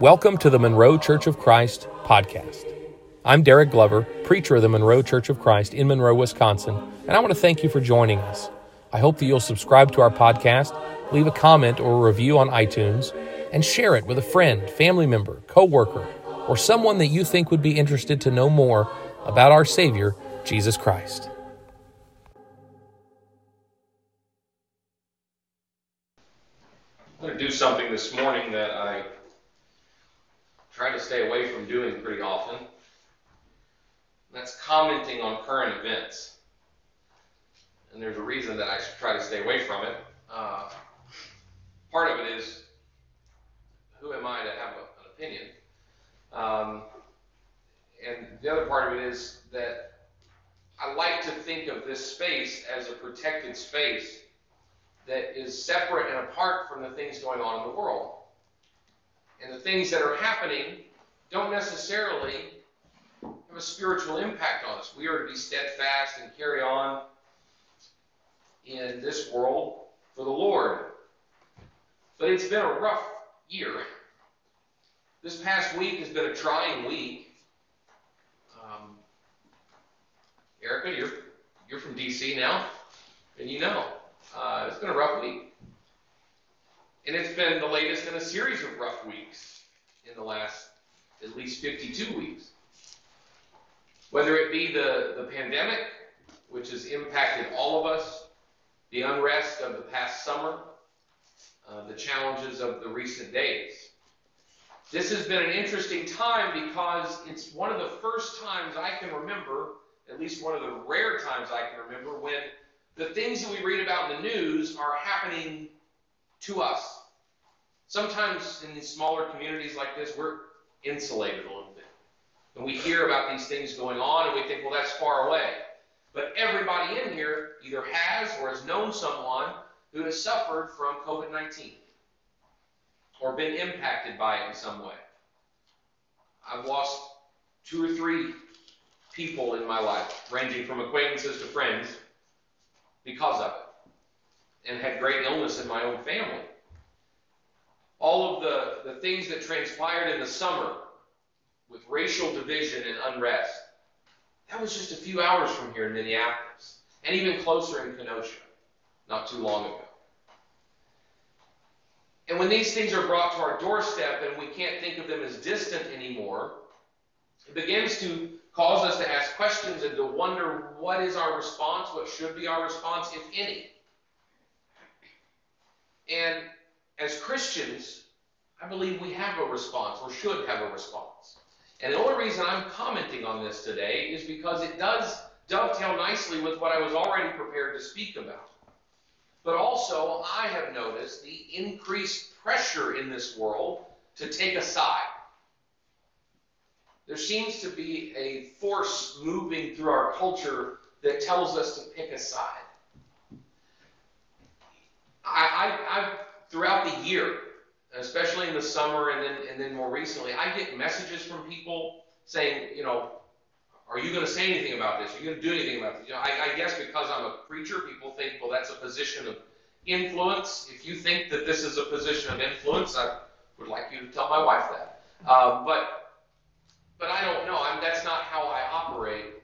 Welcome to the Monroe Church of Christ podcast. I'm Derek Glover, preacher of the Monroe Church of Christ in Monroe, Wisconsin, and I want to thank you for joining us. I hope that you'll subscribe to our podcast, leave a comment or a review on iTunes, and share it with a friend, family member, coworker, or someone that you think would be interested to know more about our Savior, Jesus Christ. I'm going to do something this morning that I try to stay away from doing pretty often. That's commenting on current events. And there's a reason that I should try to stay away from it. Uh, part of it is who am I to have a, an opinion? Um, and the other part of it is that I like to think of this space as a protected space that is separate and apart from the things going on in the world. And the things that are happening don't necessarily have a spiritual impact on us. We are to be steadfast and carry on in this world for the Lord. But it's been a rough year. This past week has been a trying week. Um, Erica, you're you're from DC now, and you know uh, it's been a rough week. And it's been the latest in a series of rough weeks in the last at least 52 weeks. Whether it be the, the pandemic, which has impacted all of us, the unrest of the past summer, uh, the challenges of the recent days. This has been an interesting time because it's one of the first times I can remember, at least one of the rare times I can remember, when the things that we read about in the news are happening to us. Sometimes in these smaller communities like this, we're insulated a little bit. And we hear about these things going on and we think, well, that's far away. But everybody in here either has or has known someone who has suffered from COVID 19 or been impacted by it in some way. I've lost two or three people in my life, ranging from acquaintances to friends, because of it, and had great illness in my own family. All of the, the things that transpired in the summer with racial division and unrest, that was just a few hours from here in Minneapolis, and even closer in Kenosha, not too long ago. And when these things are brought to our doorstep and we can't think of them as distant anymore, it begins to cause us to ask questions and to wonder what is our response, what should be our response, if any. And as Christians, I believe we have a response or should have a response. And the only reason I'm commenting on this today is because it does dovetail nicely with what I was already prepared to speak about. But also, I have noticed the increased pressure in this world to take a side there seems to be a force moving through our culture that tells us to pick a side. I, I, I throughout the year, especially in the summer and then and then more recently, I get messages from people saying, you know, are you going to say anything about this? Are you going to do anything about this? You know, I, I guess because I'm a preacher, people think, well, that's a position of influence. If you think that this is a position of influence, I would like you to tell my wife that. Uh, but but I don't know. I'm, that's not how I operate.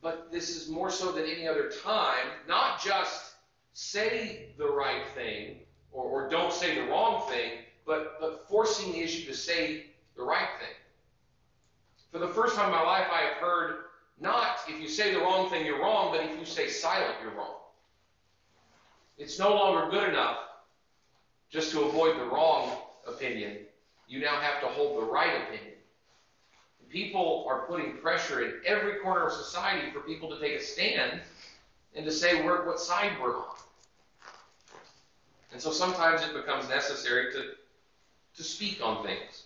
But this is more so than any other time, not just say the right thing or, or don't say the wrong thing, but, but forcing the issue to say the right thing. For the first time in my life, I have heard not if you say the wrong thing, you're wrong, but if you stay silent, you're wrong. It's no longer good enough just to avoid the wrong opinion. You now have to hold the right opinion people are putting pressure in every corner of society for people to take a stand and to say we're, what side we're on. And so sometimes it becomes necessary to, to speak on things.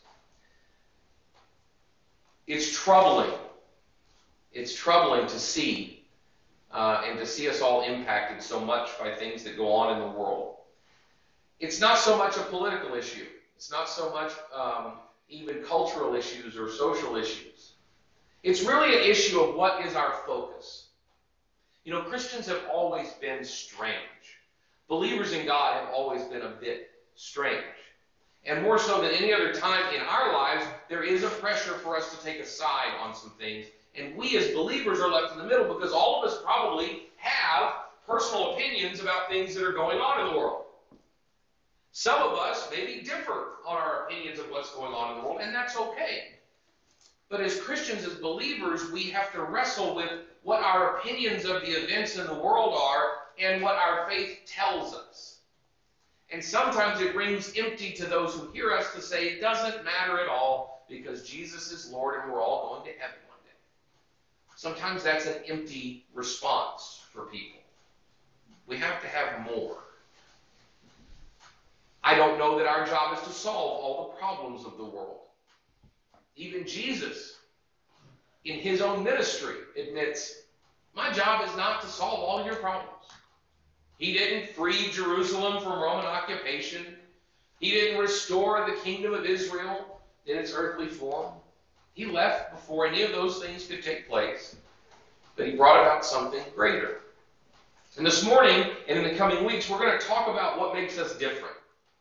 It's troubling. It's troubling to see uh, and to see us all impacted so much by things that go on in the world. It's not so much a political issue. It's not so much um, even cultural issues or social issues. It's really an issue of what is our focus. You know, Christians have always been strange. Believers in God have always been a bit strange. And more so than any other time in our lives, there is a pressure for us to take a side on some things. And we as believers are left in the middle because all of us probably have personal opinions about things that are going on in the world. Some of us maybe differ on our opinions of what's going on in the world, and that's okay. But as Christians, as believers, we have to wrestle with what our opinions of the events in the world are and what our faith tells us. And sometimes it rings empty to those who hear us to say it doesn't matter at all because Jesus is Lord and we're all going to heaven one day. Sometimes that's an empty response for people. We have to have more. I don't know that our job is to solve all the problems of the world. Even Jesus, in his own ministry, admits, My job is not to solve all your problems. He didn't free Jerusalem from Roman occupation. He didn't restore the kingdom of Israel in its earthly form. He left before any of those things could take place. But he brought about something greater. And this morning and in the coming weeks, we're going to talk about what makes us different.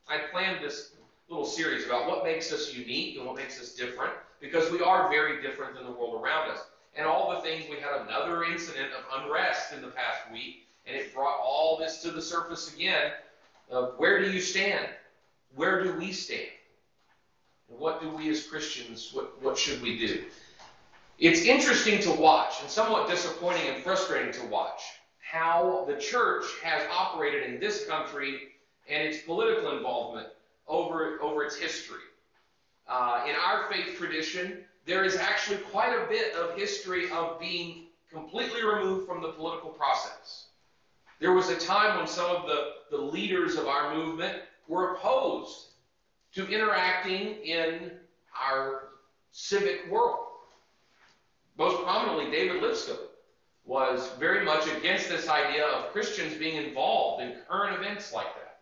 I planned this little series about what makes us unique and what makes us different because we are very different than the world around us. And all the things, we had another incident of unrest in the past week, and it brought all this to the surface again of where do you stand? Where do we stand? And what do we as Christians, what, what should we do? It's interesting to watch and somewhat disappointing and frustrating to watch how the church has operated in this country and its political involvement over, over its history. Uh, in our faith tradition, there is actually quite a bit of history of being completely removed from the political process. There was a time when some of the, the leaders of our movement were opposed to interacting in our civic world. Most prominently, David Lipscomb was very much against this idea of Christians being involved in current events like that.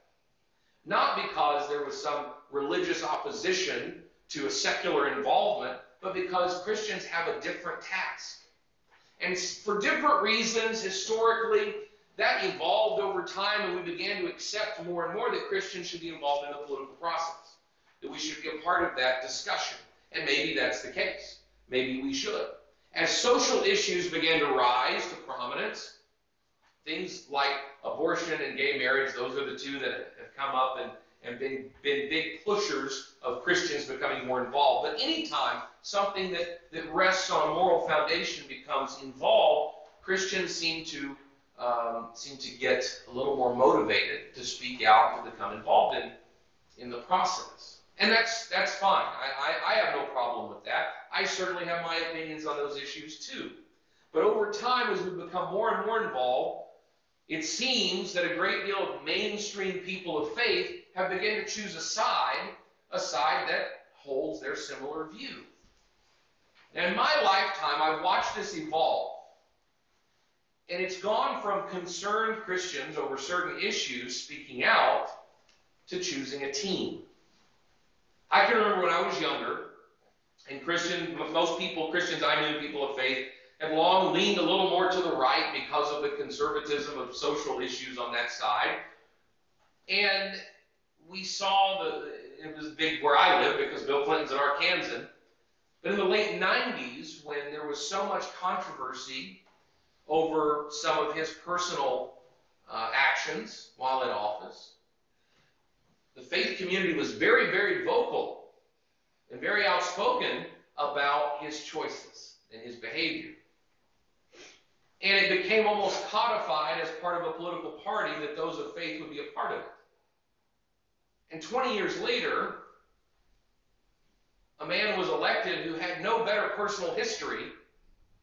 Not because there was some religious opposition to a secular involvement, but because Christians have a different task. And for different reasons, historically, that evolved over time, and we began to accept more and more that Christians should be involved in the political process, that we should be a part of that discussion. And maybe that's the case. Maybe we should. As social issues began to rise to prominence, things like abortion and gay marriage, those are the two that have come up and, and been, been big pushers of Christians becoming more involved. But anytime something that, that rests on a moral foundation becomes involved, Christians seem to um, seem to get a little more motivated to speak out and to become involved in, in the process. And that's that's fine. I, I, I have no problem with that. I certainly have my opinions on those issues too. But over time, as we become more and more involved, it seems that a great deal of mainstream people of faith have begun to choose a side, a side that holds their similar view. Now, in my lifetime, I've watched this evolve. And it's gone from concerned Christians over certain issues speaking out to choosing a team. I can remember when I was younger, and Christian, most people, Christians I knew, people of faith, had long leaned a little more to the right because of the conservatism of social issues on that side. And we saw the, it was big where I live because Bill Clinton's an Arkansan. But in the late 90s, when there was so much controversy over some of his personal uh, actions while in office, the faith community was very, very vocal and very outspoken about his choices and his behavior. And it became almost codified as part of a political party that those of faith would be a part of it. And 20 years later, a man was elected who had no better personal history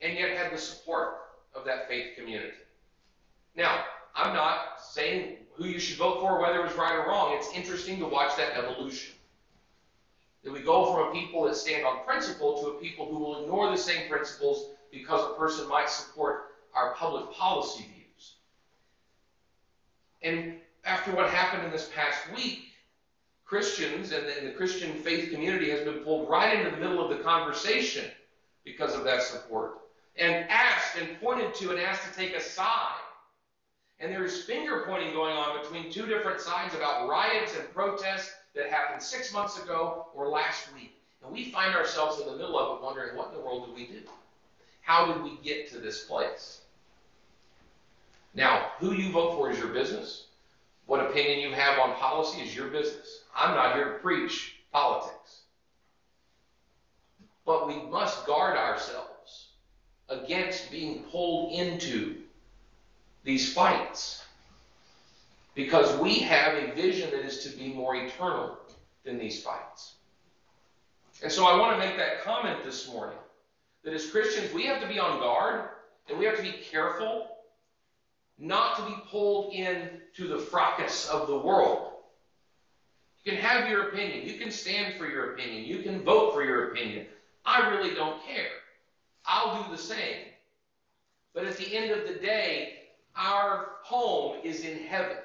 and yet had the support of that faith community. Now, I'm not saying who you should vote for, whether it was right or wrong. It's interesting to watch that evolution. That we go from a people that stand on principle to a people who will ignore the same principles because a person might support our public policy views. And after what happened in this past week, Christians and the, and the Christian faith community has been pulled right into the middle of the conversation because of that support and asked and pointed to and asked to take a side. And there is finger pointing going on between two different sides about riots and protests that happened six months ago or last week. And we find ourselves in the middle of it wondering, what in the world do we do? How did we get to this place? Now, who you vote for is your business. What opinion you have on policy is your business. I'm not here to preach politics. But we must guard ourselves against being pulled into these fights because we have a vision that is to be more eternal than these fights. And so I want to make that comment this morning that as Christians, we have to be on guard and we have to be careful not to be pulled into the fracas of the world. You can have your opinion. You can stand for your opinion. You can vote for your opinion. I really don't care. I'll do the same. But at the end of the day, our home is in heaven.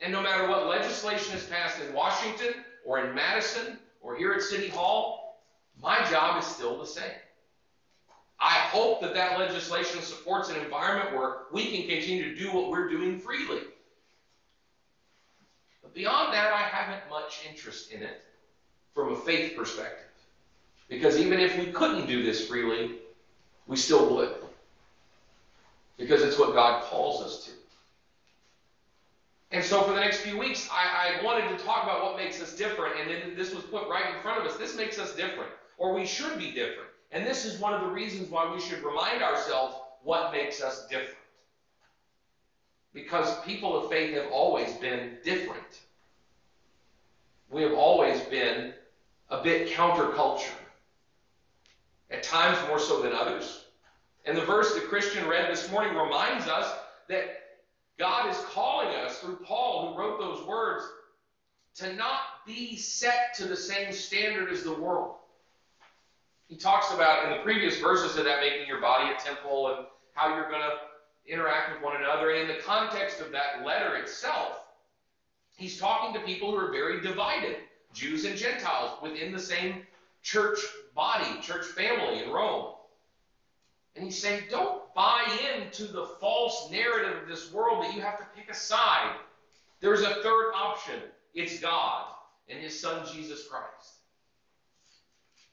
And no matter what legislation is passed in Washington or in Madison or here at City Hall, my job is still the same. I hope that that legislation supports an environment where we can continue to do what we're doing freely. But beyond that, I haven't much interest in it from a faith perspective. Because even if we couldn't do this freely, we still would. Because it's what God calls us to. And so for the next few weeks, I, I, wanted to talk about what makes us different, and then this was put right in front of us. This makes us different, or we should be different. And this is one of the reasons why we should remind ourselves what makes us different. Because people of faith have always been different. We have always been a bit counterculture, at times more so than others. And the verse that Christian read this morning reminds us that God is calling us through Paul, who wrote those words, to not be set to the same standard as the world. He talks about in the previous verses of that making your body a temple and how you're going to interact with one another. And in the context of that letter itself, he's talking to people who are very divided Jews and Gentiles within the same church body, church family in Rome. And he's saying, don't buy into the false narrative of this world that you have to pick a side. There's a third option it's God and his son Jesus Christ.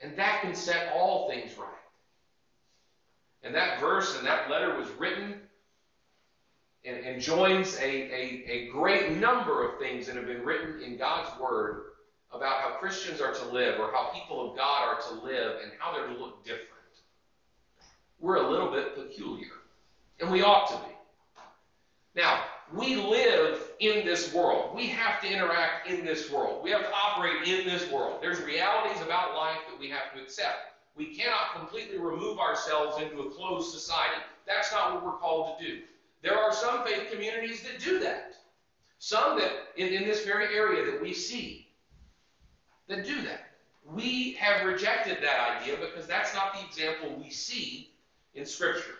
And that can set all things right. And that verse and that letter was written and, and joins a, a, a great number of things that have been written in God's Word about how Christians are to live or how people of God are to live and how they're to look different we're a little bit peculiar. And we ought to be. Now, we live in this world. We have to interact in this world. We have to operate in this world. There's realities about life that we have to accept. We cannot completely remove ourselves into a closed society. That's not what we're called to do. There are some faith communities that do that. Some that, in, in this very area that we see, that do that. We have rejected that idea because that's not the example we see in Scripture.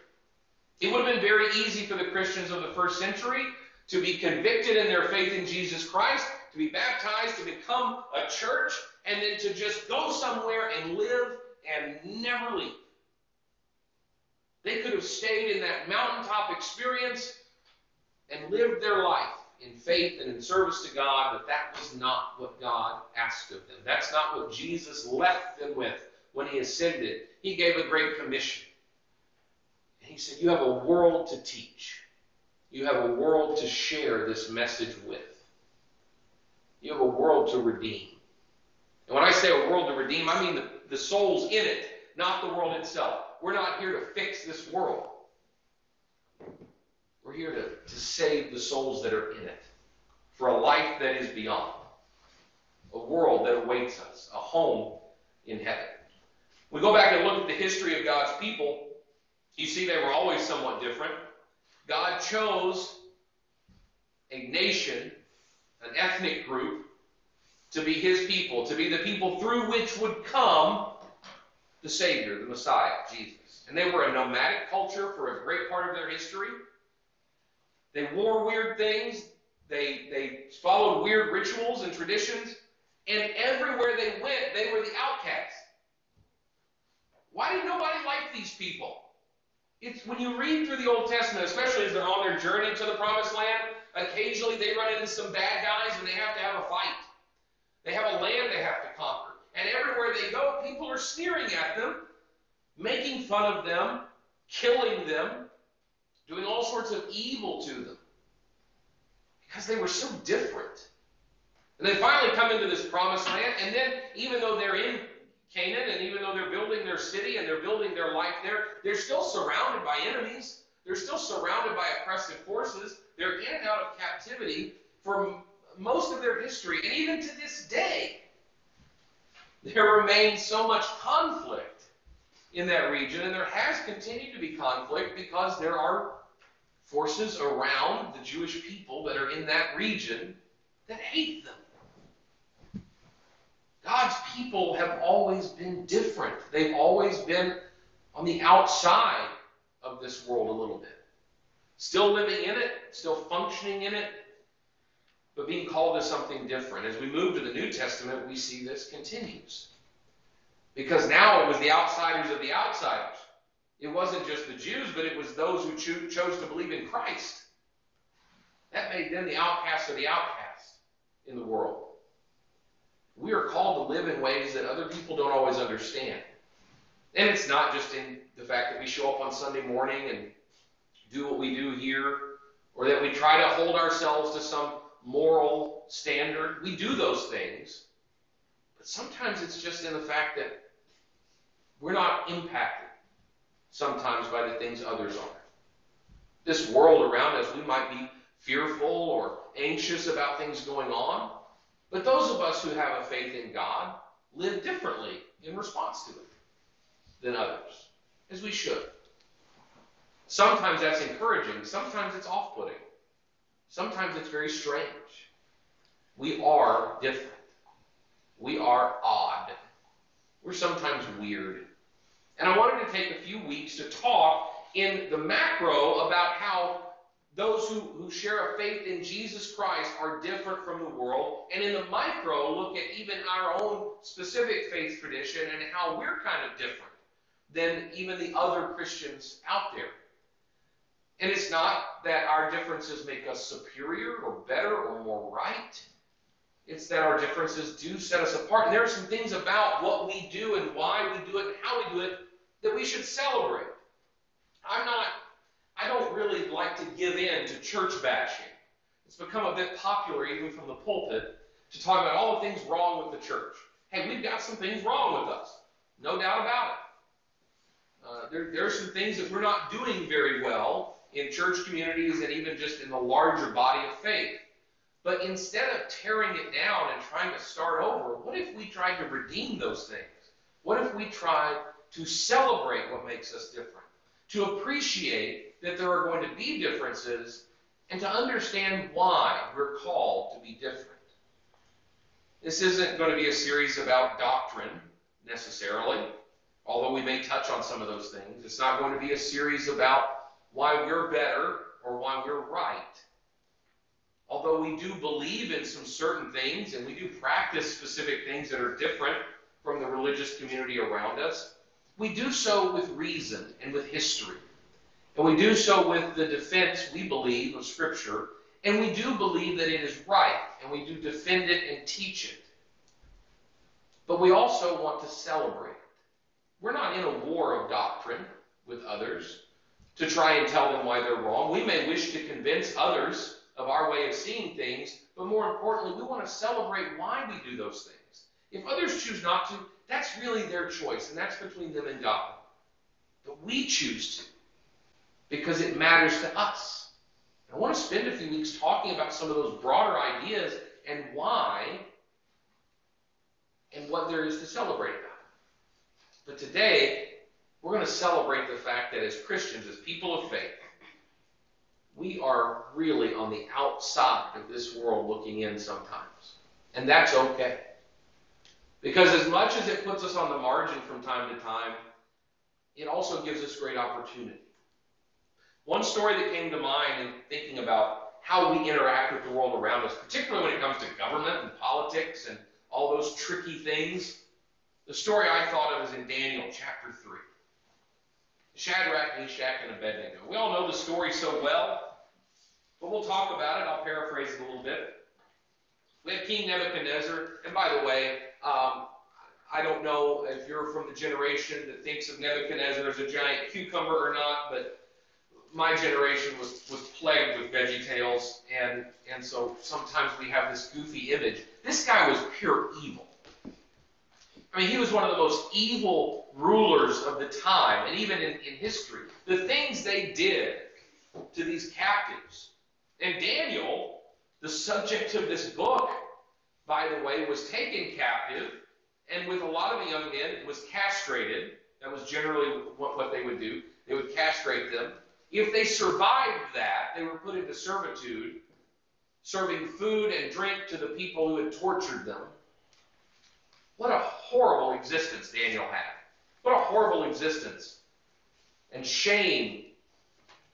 It would have been very easy for the Christians of the first century to be convicted in their faith in Jesus Christ, to be baptized, to become a church, and then to just go somewhere and live and never leave. They could have stayed in that mountaintop experience and lived their life in faith and in service to God, but that was not what God asked of them. That's not what Jesus left them with when he ascended. He gave a great commission. And He said, You have a world to teach. You have a world to share this message with. You have a world to redeem. And when I say a world to redeem, I mean the, the souls in it, not the world itself. We're not here to fix this world. We're here to, to save the souls that are in it for a life that is beyond, a world that awaits us, a home in heaven. We go back and look at the history of God's people. You see, they were always somewhat different. God chose a nation, an ethnic group, to be his people, to be the people through which would come the Savior, the Messiah, Jesus. And they were a nomadic culture for a great part of their history. They wore weird things, they, they followed weird rituals and traditions, and everywhere they went, they were the outcasts. Why did nobody like these people? It's when you read through the Old Testament, especially as they're on their journey to the promised land, occasionally they run into some bad guys and they have to have a fight. They have a land they have to conquer. And everywhere they go, people are sneering at them, making fun of them, killing them, doing all sorts of evil to them. Because they were so different. And they finally come into this promised land, and then even though they're in Canaan, and even though they're building their city and they're building their life there, they're still surrounded by enemies. They're still surrounded by oppressive forces. They're in and out of captivity for most of their history. And even to this day, there remains so much conflict in that region, and there has continued to be conflict because there are forces around the Jewish people that are in that region that hate them. God's people have always been different. They've always been on the outside of this world a little bit. Still living in it, still functioning in it, but being called to something different. As we move to the New Testament, we see this continues. Because now it was the outsiders of the outsiders. It wasn't just the Jews, but it was those who cho- chose to believe in Christ. That made them the outcasts of the outcasts in the world. We are called to live in ways that other people don't always understand. And it's not just in the fact that we show up on Sunday morning and do what we do here, or that we try to hold ourselves to some moral standard. We do those things. But sometimes it's just in the fact that we're not impacted sometimes by the things others are. This world around us, we might be fearful or anxious about things going on. But those of us who have a faith in God live differently in response to it than others, as we should. Sometimes that's encouraging, sometimes it's off putting, sometimes it's very strange. We are different, we are odd, we're sometimes weird. And I wanted to take a few weeks to talk in the macro about how those who, who share a faith in Jesus Christ are different from the world. And in the micro, look at even our own specific faith tradition and how we're kind of different than even the other Christians out there. And it's not that our differences make us superior or better or more right. It's that our differences do set us apart. And there are some things about what we do and why we do it and how we do it that we should celebrate. I'm not I don't really like to give in to church bashing. It's become a bit popular, even from the pulpit, to talk about all the things wrong with the church. Hey, we've got some things wrong with us. No doubt about it. Uh, there, there are some things that we're not doing very well in church communities and even just in the larger body of faith. But instead of tearing it down and trying to start over, what if we tried to redeem those things? What if we tried to celebrate what makes us different? To appreciate that there are going to be differences and to understand why we're called to be different. This isn't going to be a series about doctrine necessarily, although we may touch on some of those things. It's not going to be a series about why we're better or why we're right. Although we do believe in some certain things and we do practice specific things that are different from the religious community around us, we do so with reason and with history. And we do so with the defense, we believe, of Scripture. And we do believe that it is right. And we do defend it and teach it. But we also want to celebrate. We're not in a war of doctrine with others to try and tell them why they're wrong. We may wish to convince others of our way of seeing things, but more importantly, we want to celebrate why we do those things. If others choose not to, that's really their choice, and that's between them and God. But we choose to because it matters to us. I want to spend a few weeks talking about some of those broader ideas and why and what there is to celebrate about. But today, we're going to celebrate the fact that as Christians, as people of faith, we are really on the outside of this world looking in sometimes. And that's okay. Because as much as it puts us on the margin from time to time, it also gives us great opportunity. One story that came to mind in thinking about how we interact with the world around us, particularly when it comes to government and politics and all those tricky things, the story I thought of is in Daniel chapter 3. Shadrach, Meshach, and Abednego. We all know the story so well, but we'll talk about it. I'll paraphrase it a little bit. We have King Nebuchadnezzar, and by the way, um, I don't know if you're from the generation that thinks of Nebuchadnezzar as a giant cucumber or not, but my generation was, was plagued with VeggieTales, and, and so sometimes we have this goofy image. This guy was pure evil. I mean, he was one of the most evil rulers of the time, and even in, in history. The things they did to these captives. And Daniel, the subject of this book, by the way, was taken captive, and with a lot of the young men, was castrated. That was generally what, what they would do. They would castrate them. If they survived that, they were put into servitude, serving food and drink to the people who had tortured them. What a horrible existence Daniel had. What a horrible existence. And shame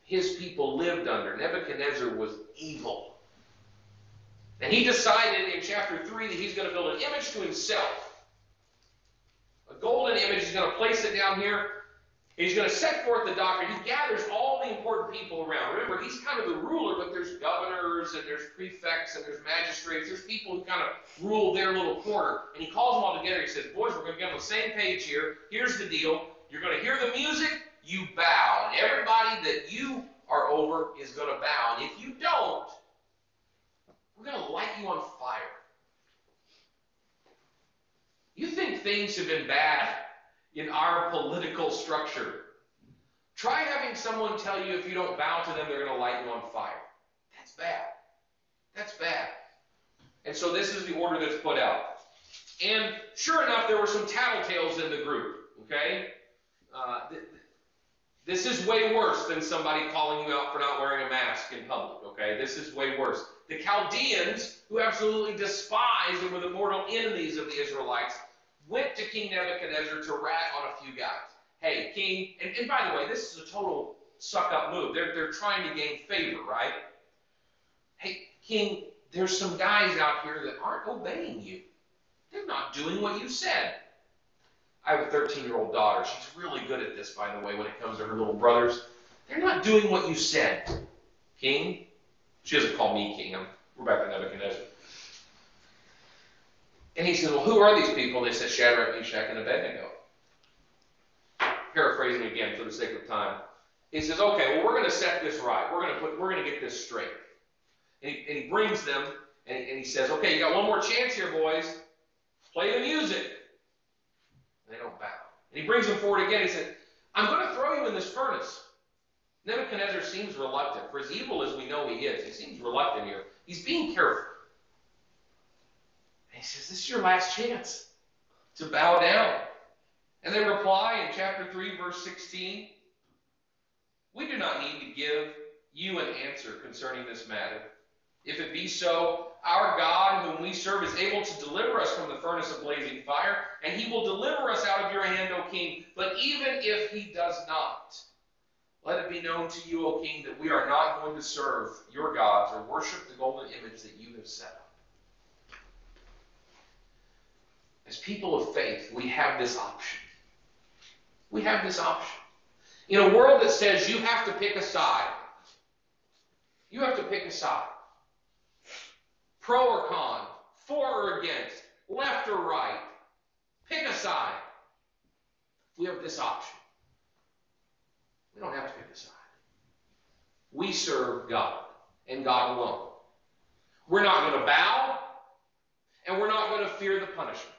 his people lived under. Nebuchadnezzar was evil. And he decided in chapter 3 that he's going to build an image to himself. A golden image. He's going to place it down here. He's going to set forth the doctrine. He gathers all the important people around. Remember, he's kind of the ruler, but there's governors and there's prefects and there's magistrates. There's people who kind of rule their little corner. And he calls them all together. He says, Boys, we're going to get on the same page here. Here's the deal. You're going to hear the music, you bow. And everybody that you are over is going to bow. And if you don't, we're going to light you on fire. You think things have been bad in our political structure. Try having someone tell you if you don't bow to them, they're going to light you on fire. That's bad. That's bad. And so this is the order that's put out. And sure enough, there were some tattletales in the group. Okay? Uh, th- this is way worse than somebody calling you out for not wearing a mask in public. Okay? This is way worse. The Chaldeans, who absolutely despised and were the mortal enemies of the Israelites, went to King Nebuchadnezzar to rat on a few guys. Hey, King, and, and by the way, this is a total suck up move. They're, they're trying to gain favor, right? Hey, King, there's some guys out here that aren't obeying you. They're not doing what you said. I have a 13 year old daughter. She's really good at this, by the way, when it comes to her little brothers. They're not doing what you said, King. She doesn't call me King. I'm, we're back to Nebuchadnezzar. And he says, Well, who are these people? They said, Shadrach, Meshach, and Abednego. Paraphrasing again for the sake of time. He says, Okay, well, we're going to set this right. We're going to get this straight. And he, and he brings them, and, and he says, Okay, you got one more chance here, boys. Play the music. And they don't bow. And he brings them forward again. He said, I'm going to throw you in this furnace. Nebuchadnezzar seems reluctant. For as evil as we know he is, he seems reluctant here. He's being careful. And he says, This is your last chance to bow down. And they reply in chapter 3, verse 16 We do not need to give you an answer concerning this matter. If it be so, our God, whom we serve, is able to deliver us from the furnace of blazing fire, and he will deliver us out of your hand, O king. But even if he does not, let it be known to you, O king, that we are not going to serve your gods or worship the golden image that you have set up. As people of faith, we have this option. We have this option. In a world that says you have to pick a side, you have to pick a side. Pro or con, for or against, left or right. Pick a side. We have this option. We don't have to pick a side. We serve God and God alone. We're not going to bow, and we're not going to fear the punishment.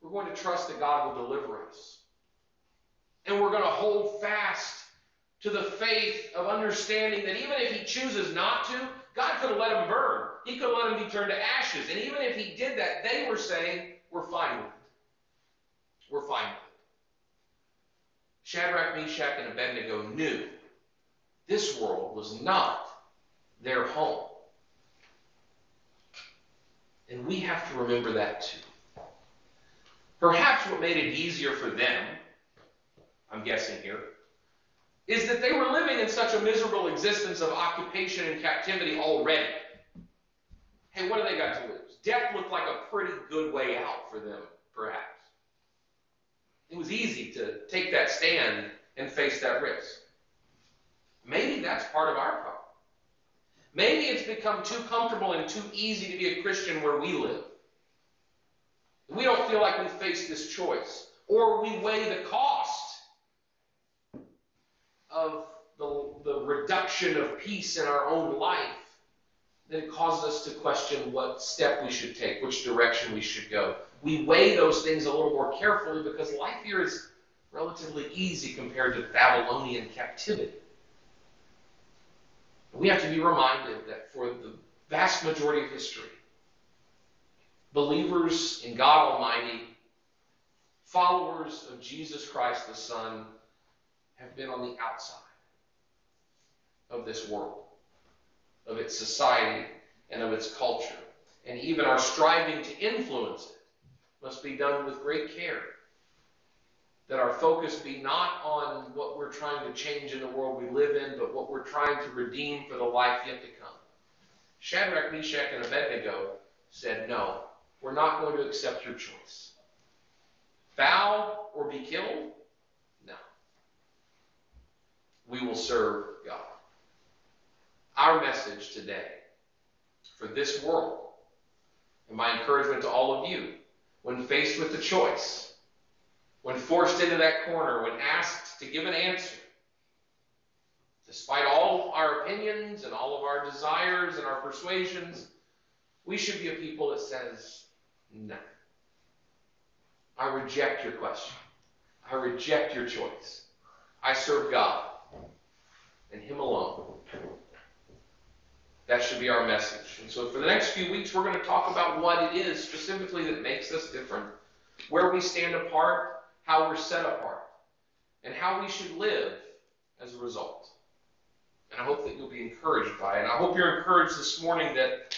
We're going to trust that God will deliver us. And we're going to hold fast to the faith of understanding that even if He chooses not to, God could have let him burn. He could have let him be turned to ashes. And even if He did that, they were saying, We're fine with it. We're fine with it. Shadrach, Meshach, and Abednego knew this world was not their home. And we have to remember that too. Perhaps what made it easier for them, I'm guessing here, is that they were living in such a miserable existence of occupation and captivity already. Hey, what do they got to lose? Death looked like a pretty good way out for them, perhaps. It was easy to take that stand and face that risk. Maybe that's part of our problem. Maybe it's become too comfortable and too easy to be a Christian where we live. We don't feel like we face this choice. Or we weigh the cost of the, the reduction of peace in our own life that causes us to question what step we should take, which direction we should go. We weigh those things a little more carefully because life here is relatively easy compared to Babylonian captivity. We have to be reminded that for the vast majority of history, believers in God Almighty, followers of Jesus Christ the Son, have been on the outside of this world, of its society, and of its culture. And even our striving to influence it must be done with great care. That our focus be not on what we're trying to change in the world we live in, but what we're trying to redeem for the life yet to come. Shadrach, Meshach, and Abednego said, No, we're not going to accept your choice. Bow or be killed? No. We will serve God. Our message today for this world, and my encouragement to all of you, when faced with the choice, when forced into that corner, when asked to give an answer, despite all our opinions and all of our desires and our persuasions, we should be a people that says, no. I reject your question. I reject your choice. I serve God and Him alone. That should be our message. And so for the next few weeks, we're going to talk about what it is specifically that makes us different, where we stand apart, how we're set apart, and how we should live as a result. And I hope that you'll be encouraged by it. And I hope you're encouraged this morning that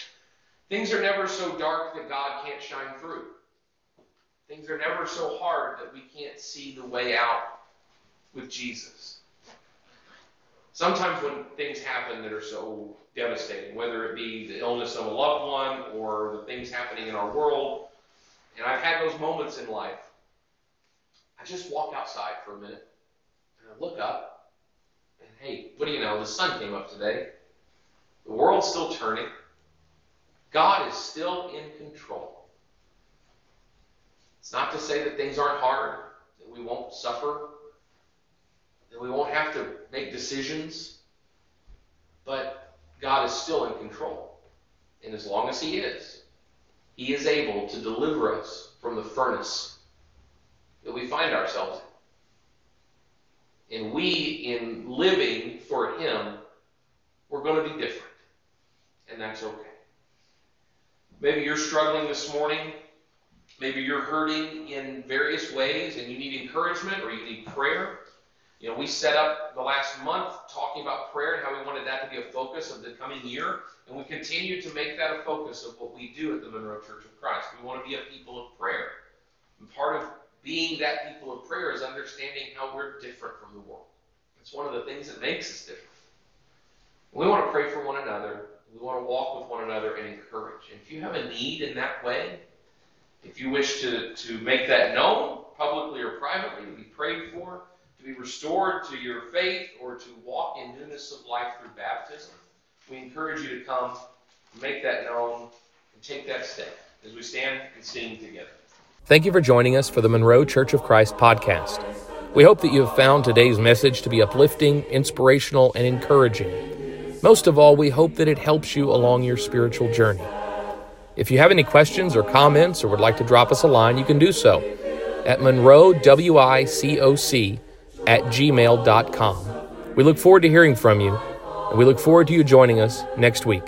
things are never so dark that God can't shine through. Things are never so hard that we can't see the way out with Jesus. Sometimes when things happen that are so devastating, whether it be the illness of a loved one or the things happening in our world, and I've had those moments in life, I just walk outside for a minute and I look up, and hey, what do you know? The sun came up today. The world's still turning. God is still in control. It's not to say that things aren't hard, that we won't suffer, that we won't have to make decisions, but God is still in control. And as long as He is, He is able to deliver us from the furnace that we find ourselves in. And we, in living for Him, we're going to be different. And that's okay. Maybe you're struggling this morning. Maybe you're hurting in various ways and you need encouragement or you need prayer. You know, we set up the last month talking about prayer and how we wanted that to be a focus of the coming year. And we continue to make that a focus of what we do at the Monroe Church of Christ. We want to be a people of prayer. And part of being that people of prayer is understanding how we're different from the world. It's one of the things that makes us different. We want to pray for one another. We want to walk with one another and encourage. If you have a need in that way, if you wish to, to make that known, publicly or privately, to be prayed for, to be restored to your faith, or to walk in newness of life through baptism, we encourage you to come, make that known, and take that step as we stand and sing together. Thank you for joining us for the Monroe Church of Christ podcast. We hope that you have found today's message to be uplifting, inspirational, and encouraging. Most of all, we hope that it helps you along your spiritual journey. If you have any questions or comments or would like to drop us a line, you can do so at monroewicoc at gmail.com. We look forward to hearing from you, and we look forward to you joining us next week.